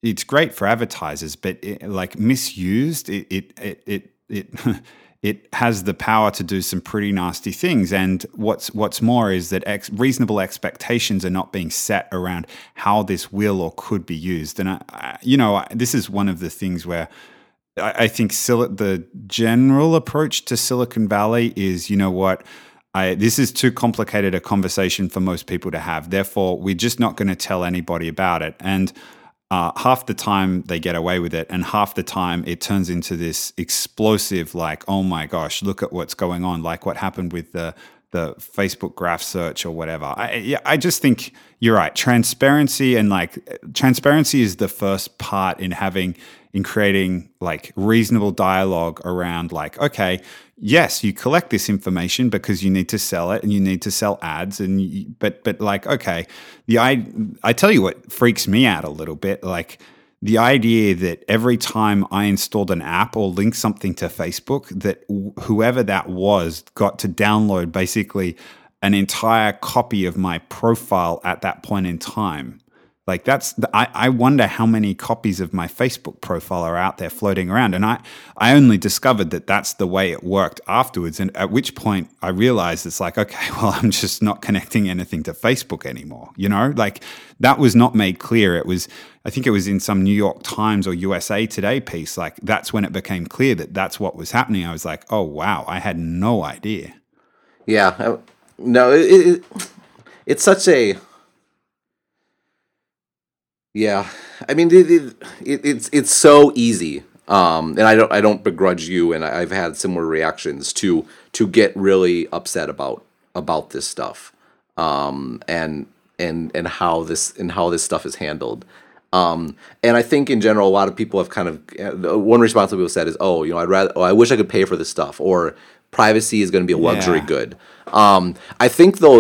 B: it's great for advertisers, but it, like misused, it it it it. it it has the power to do some pretty nasty things. And what's what's more is that ex- reasonable expectations are not being set around how this will or could be used. And I, I, you know, I, this is one of the things where I, think Sil- the general approach to Silicon Valley is, you know what. I, this is too complicated a conversation for most people to have. Therefore, we're just not going to tell anybody about it. And uh, half the time they get away with it, and half the time it turns into this explosive, like, oh my gosh, look at what's going on, like what happened with the the Facebook graph search or whatever. I, yeah, I just think you're right. Transparency and like transparency is the first part in having in creating like reasonable dialogue around like okay yes you collect this information because you need to sell it and you need to sell ads and you, but but like okay the i i tell you what freaks me out a little bit like the idea that every time I installed an app or linked something to Facebook, that whoever that was got to download basically an entire copy of my profile at that point in time. Like that's the, I, I wonder how many copies of my Facebook profile are out there floating around, and I I only discovered that that's the way it worked afterwards. And at which point I realized it's like okay, well I'm just not connecting anything to Facebook anymore. You know, like that was not made clear. It was I think it was in some New York Times or USA Today piece. Like that's when it became clear that that's what was happening. I was like, oh wow, I had no idea.
A: Yeah, no, it, it it's such a yeah, I mean, it, it, it's it's so easy Um, and I don't I don't begrudge you, and I've had similar reactions to to get really upset about about this stuff, um, and and and how this and how this stuff is handled. Um, and I think in general, a lot of people have kind of uh, one response that people said is, "Oh, you know, I'd rather, oh, I wish I could pay for this stuff," or privacy is going to be a luxury
B: Yeah.
A: good. Um, I think though,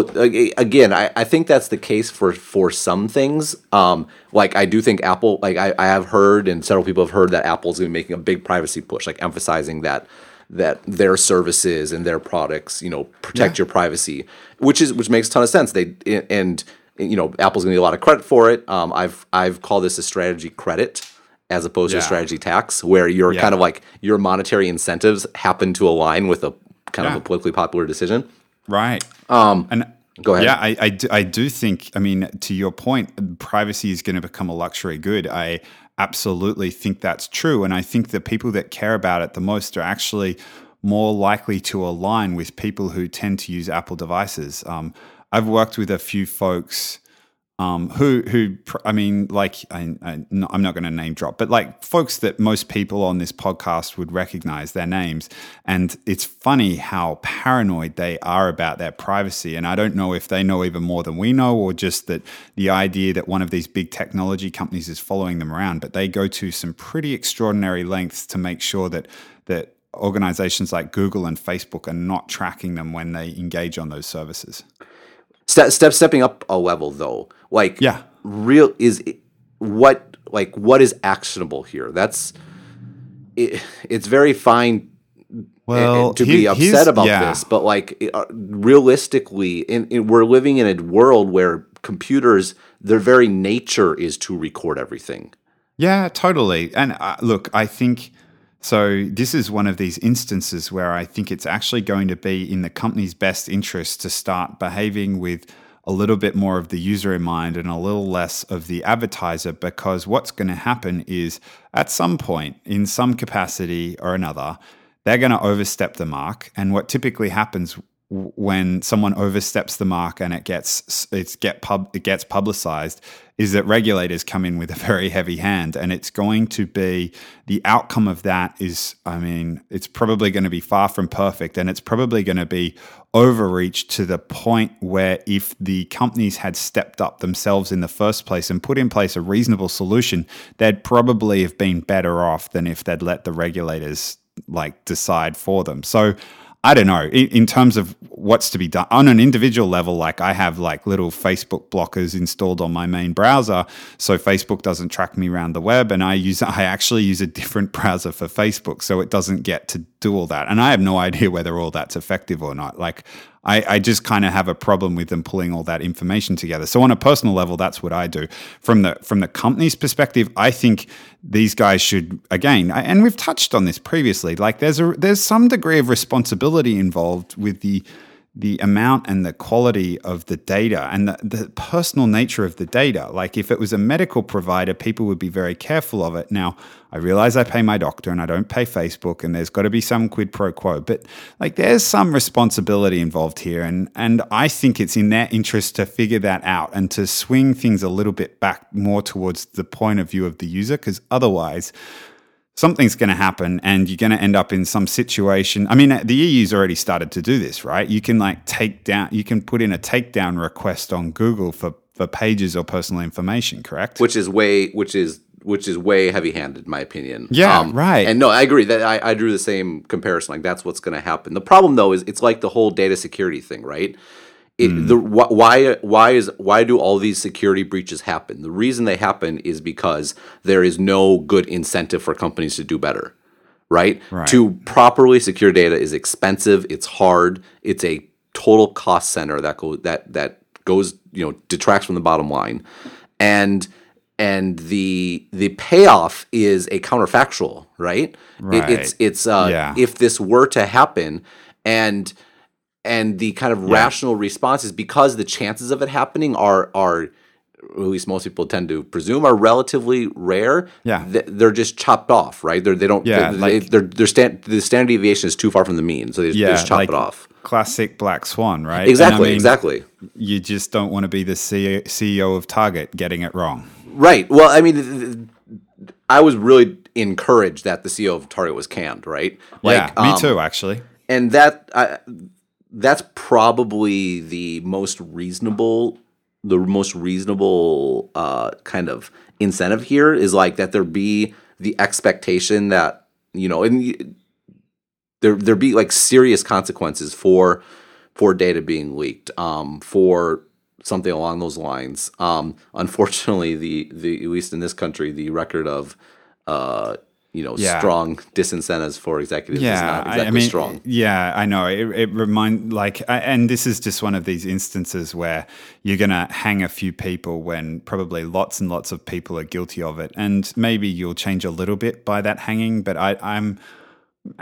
A: again, I, I think that's the case for for some things. Um, like I do think Apple, like I, I have heard, and several people have heard that Apple's going to be making a big privacy push, like emphasizing that that their services and their products, you know, protect
B: Yeah.
A: your privacy, which is which makes a ton of sense. They and you know Apple's going to get a lot of credit for it. Um, I've I've called this a strategy credit as opposed to a strategy tax, where you're
B: Yeah.
A: kind of like your monetary incentives happen to align with a kind of a politically popular decision.
B: Right. Um, and
A: Go ahead.
B: Yeah, I, I, do, I do think, I mean, to your point, privacy is going to become a luxury good. I absolutely think that's true. And I think the people that care about it the most are actually more likely to align with people who tend to use Apple devices. Um, I've worked with a few folks um, who who I mean, like I, I'm not going to name drop, but like folks that most people on this podcast would recognize their names, and it's funny how paranoid they are about their privacy. And I don't know if they know even more than we know, or just that the idea that one of these big technology companies is following them around. But they go to some pretty extraordinary lengths to make sure that that organizations like Google and Facebook are not tracking them when they engage on those services.
A: Step, step stepping up a level though like
B: Yeah.
A: real is what like what is actionable here that's it, it's very fine
B: Well,
A: to
B: here-
A: be upset about
B: yeah.
A: this but like uh, realistically in, in, we're living in a world where computers their very nature is to record everything
B: Yeah, totally. And uh, look, I think so. This is one of these instances where I think it's actually going to be in the company's best interest to start behaving with a little bit more of the user in mind and a little less of the advertiser because what's going to happen is at some point, in some capacity or another, they're going to overstep the mark. And what typically happens when someone oversteps the mark and it gets it's get pub it gets publicized is that regulators come in with a very heavy hand and it's going to be the outcome of that is i mean it's probably going to be far from perfect and it's probably going to be overreach to the point where if the companies had stepped up themselves in the first place and put in place a reasonable solution they'd probably have been better off than if they'd let the regulators like decide for them. So I don't know. In, in terms of what's to be done on an individual level, like I have like little Facebook blockers installed on my main browser, so Facebook doesn't track me around the web, and I use I actually use a different browser for Facebook, so it doesn't get to do all that. And I have no idea whether all that's effective or not. Like I, I just kind of have a problem with them pulling all that information together. So on a personal level, that's what I do. From the from the company's perspective, I think these guys should again, I- and we've touched on this previously. Like there's a there's some degree of responsibility involved with the the amount and the quality of the data and the, the personal nature of the data. Like if it was a medical provider, people would be very careful of it. Now, I realize I pay my doctor and I don't pay Facebook and there's got to be some quid pro quo, but like there's some responsibility involved here and and I think it's in their interest to figure that out and to swing things a little bit back more towards the point of view of the user because otherwise something's going to happen and you're going to end up in some situation. I mean, uh, the EU's already started to do this, right? You can like take down, you can put in a takedown request on Google for, for pages or personal information, correct?
A: which is way which is which is way heavy handed in my opinion
B: Yeah, um, right.
A: and no i agree that I, I drew the same comparison like that's what's going to happen the problem though is it's like the whole data security thing right it,
B: Hmm.
A: the why why is why do all these security breaches happen the reason they happen is because there is no good incentive for companies to do better right,
B: Right.
A: to properly secure data is expensive it's hard it's a total cost center that goes that that goes you know detracts from the bottom line and and the the payoff is a counterfactual right, It- it's it's uh
B: Yeah.
A: if this were to happen and and the kind of rational response is because the chances of it happening are are at least most people tend to presume are relatively rare.
B: Yeah.
A: th- they're just chopped off, right? They're, they don't.
B: Yeah,
A: they,
B: like-
A: they're, they're stand, the standard deviation is too far from the mean, so they, just- they just chop
B: like
A: it off.
B: classic black swan, right? And I
A: Exactly,
B: mean,
A: exactly.
B: You just don't want to be the CEO of Target getting it wrong.
A: Right. Well, I mean, I was really encouraged that the CEO of Target was canned, right?
B: yeah, me
A: um,
B: too, actually.
A: and that I, that's probably the most reasonable the most reasonable uh, kind of incentive here is like that there be the expectation that you know and there there be like serious consequences for for data being leaked um, for something along those lines. Um, unfortunately the the at least in this country the record of uh, you know
B: Yeah.
A: strong disincentives for executives is not exactly
B: I, mean,
A: strong
B: Yeah, I know. It, it remind like, I- and this is just one of these instances where you're gonna hang a few people when probably lots and lots of people are guilty of it, and maybe you'll change a little bit by that hanging. But I, I'm,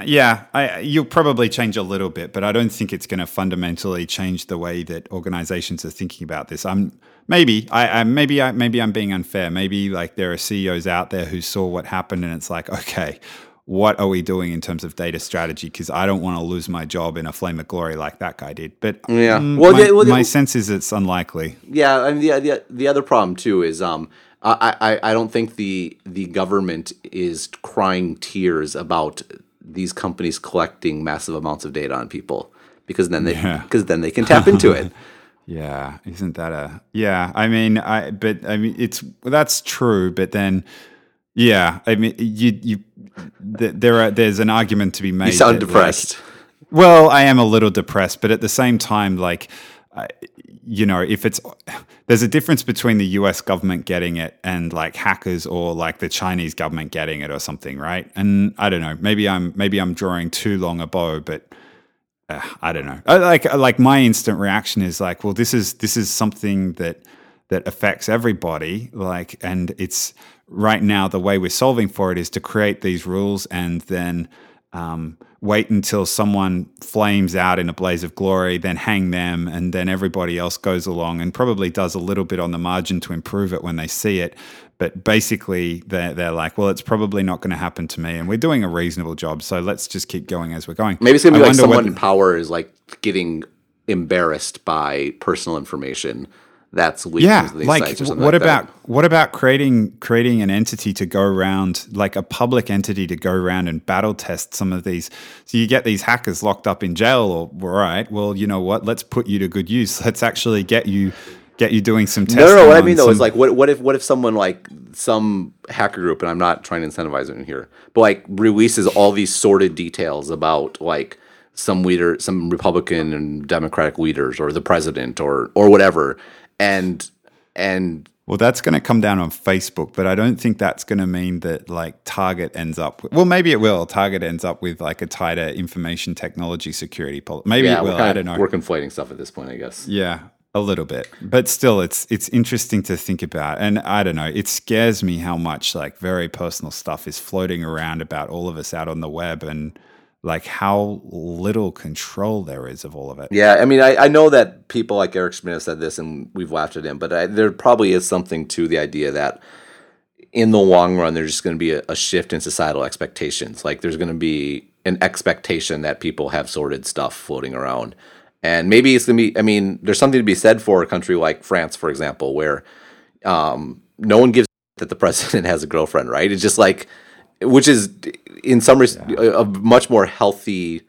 B: yeah, I, you'll probably change a little bit, but I don't think it's going to fundamentally change the way that organizations are thinking about this. I'm maybe, I, I maybe, I, maybe I'm being unfair. Maybe like there are CEOs out there who saw what happened, and it's like, okay, what are we doing in terms of data strategy? Because I don't want to lose my job in a flame of glory like that guy did. But
A: Yeah.
B: mm,
A: Well,
B: my,
A: the- well, the-
B: sense is it's unlikely.
A: Yeah, and the, the the other problem too is um I, I I don't think the the government is crying tears about these companies collecting massive amounts of data on people because then they
B: Yeah.
A: because then they can tap into it.
B: Yeah, isn't that a yeah? I mean, I but I mean it's that's true, but then yeah, I mean you you th- there are there's an argument to be made.
A: You sound
B: that, like-
A: depressed.
B: well, I am a little depressed, but at the same time, like, I you know, if it's there's a difference between the U.S. government getting it and like hackers or like the Chinese government getting it or something, right? And I don't know, maybe I'm maybe I'm drawing too long a bow, but uh, I don't know. I, like like my instant reaction is like, well, this is this is something that that affects everybody. Like, and it's right now the way we're solving for it is to create these rules and then um, wait until someone flames out in a blaze of glory, then hang them, and then everybody else goes along and probably does a little bit on the margin to improve it when they see it. But basically, they're, they're like, well, it's probably not going to happen to me, and we're doing a reasonable job, so let's just keep going as we're going.
A: Maybe it's gonna be
B: I
A: like someone
B: whether-
A: in power is like getting embarrassed by personal information that's leaked
B: yeah like
A: sites or something
B: what
A: like
B: about
A: that.
B: what about creating creating an entity to go around like a public entity to go around and battle test some of these so you get these hackers locked up in jail or all right well you know what let's put you to good use let's actually get you get you doing some testing
A: No, no, no. What I mean though
B: some-
A: is like, what what if what if someone like some hacker group, and I'm not trying to incentivize it in here, but like releases all these sordid details about like some leader, some Republican and Democratic leaders, or the president, or or whatever, and and
B: Well, that's going to come down on Facebook, but I don't think that's going to mean that like Target ends up. With, well, maybe it will. Target ends up with like a tighter information technology security policy. Maybe
A: yeah,
B: it will. I don't know.
A: we're conflating stuff at this point, I guess.
B: Yeah, a little bit, but still, it's it's interesting to think about, and I don't know. It scares me how much like very personal stuff is floating around about all of us out on the web, and like how little control there is of all of it.
A: Yeah, I mean, I, I know that people like Eric Schmidt have said this, and we've laughed at him, but I, there probably is something to the idea that in the long run, there's just going to be a, a shift in societal expectations. Like, there's going to be an expectation that people have sorted stuff floating around. And maybe it's going to be, I mean, there's something to be said for a country like France, for example, where um, no one gives that the president has a girlfriend, right? It's just like, which is in some res- a, a much more healthy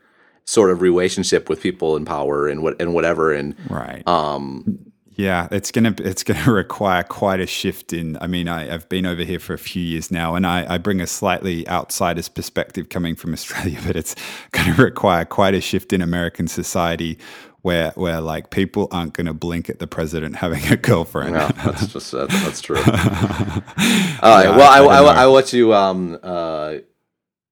A: sort of relationship with people in power and what and whatever. And
B: Right.
A: um,
B: Yeah, it's gonna it's gonna require quite a shift in. I mean, I, I've been over here for a few years now, and I, I bring a slightly outsider's perspective coming from Australia, but it's going to require quite a shift in American society, where where like people aren't going to blink at the president having a girlfriend.
A: no, that's just that's, that's true. All right. well, I,
B: I
A: I. I, let you. Um, uh,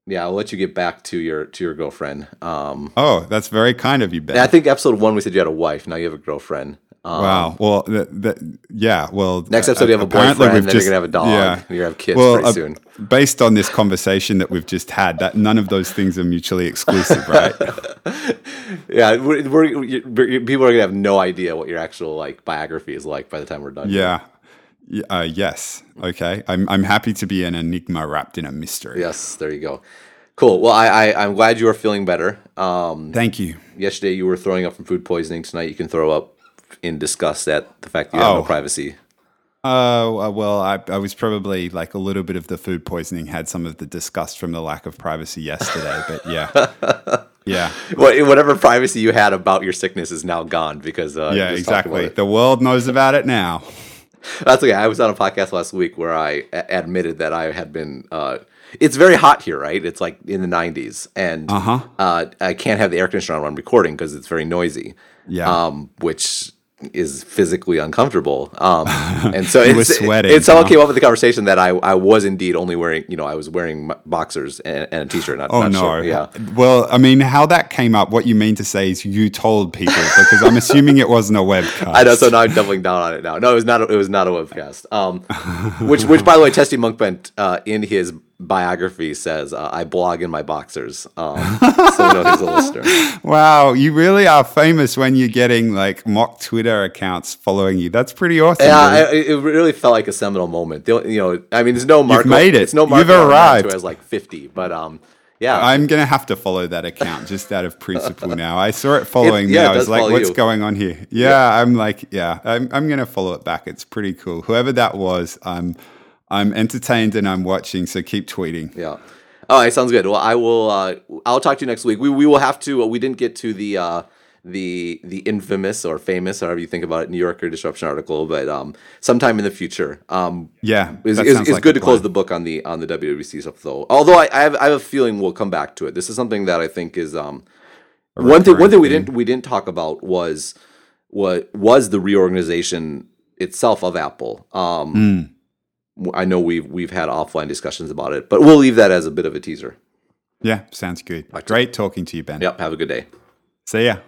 A: yeah, I'll let you get back to your to your girlfriend. Um,
B: Oh, that's very kind of you, Ben.
A: I think episode one we said you had a wife. Now you have a girlfriend. Um,
B: wow. Well, th th yeah. Well,
A: Next
B: uh,
A: episode you have a boyfriend.
B: we've
A: Then
B: just-
A: you're gonna have a dog.
B: Yeah.
A: and You're gonna have kids
B: Well,
A: pretty
B: uh,
A: soon.
B: based on this conversation that we've just had, that none of those things are mutually exclusive, right?
A: Yeah, we're, we're, people are gonna have no idea what your actual like biography is like by the time we're done.
B: Yeah. Uh, yes. Okay. I'm, I'm happy to be an enigma wrapped in a mystery.
A: Yes, there you go. Cool. Well, I, I I'm glad you are feeling better. Um,
B: Thank you.
A: yesterday you were throwing up from food poisoning. Tonight you can throw up in disgust at the fact that you have
B: Oh.
A: no privacy.
B: Uh, well, I, I was probably like a little bit of the food poisoning had some of the disgust from the lack of privacy yesterday, but yeah. Yeah.
A: What- Whatever privacy you had about your sickness is now gone because uh,
B: Yeah,
A: just talked about
B: exactly. The world knows about it now.
A: That's okay. I was on a podcast last week where I a- admitted that I had been. Uh, it's very hot here, right? It's like in the 90s, and
B: Uh-huh.
A: uh, I can't have the air conditioner on when I'm recording because it's very noisy.
B: Yeah.
A: Um, which is physically uncomfortable. Um, and so it's,
B: were sweating,
A: It,
B: huh?
A: came up with the conversation that I, I was indeed only wearing, you know, I was wearing boxers and, and a t-shirt. Not,
B: Oh
A: not
B: no!
A: short. Yeah.
B: Well, I mean, how that came up? What you mean to say is you told people because I'm assuming it wasn't a webcast.
A: I know. So now I'm doubling down on it now. No, it was not. A, it was not a webcast. Um, which, which, by the way, Testy Monkbent uh, in his biography says uh, I blog in my boxers. Um, so we know he's a listener.
B: Wow, you really are famous when you're getting like mock Twitter accounts following you. That's pretty awesome.
A: Yeah. I, it really felt like a seminal moment. The, you know, I mean, there's no mark.
B: You've made it.
A: It's no mark.
B: You've arrived.
A: Who has like 50, but um, yeah.
B: I'm gonna have to follow that account just out of principle now. I saw it following
A: It-
B: me.
A: yeah, it
B: I was like, "What's
A: you.
B: going on here?" Yeah, I'm like, "Yeah, I'm, I'm gonna follow it back." It's pretty cool. Whoever that was, I'm I'm entertained and I'm watching. So keep tweeting.
A: Yeah. All right, sounds good. Well, I will. Uh, I'll talk to you next week. We we will have to. Uh, we didn't get to the uh, the the infamous or famous, however you think about it, New Yorker disruption article, but um, sometime in the future. Um,
B: Yeah,
A: it's,
B: sounds
A: it's
B: like
A: good to close the book on the on the WWDC stuff, though. Although I, I have I have a feeling we'll come back to it. This is something that I think is um one thing. One thing we didn't we didn't talk about was what was the reorganization itself of Apple. Um,
B: Hmm.
A: I know we've we've had offline discussions about it, but we'll leave that as a bit of a teaser.
B: Yeah, sounds good. Great talking to you, Ben.
A: Yep. Have a good day.
B: See ya.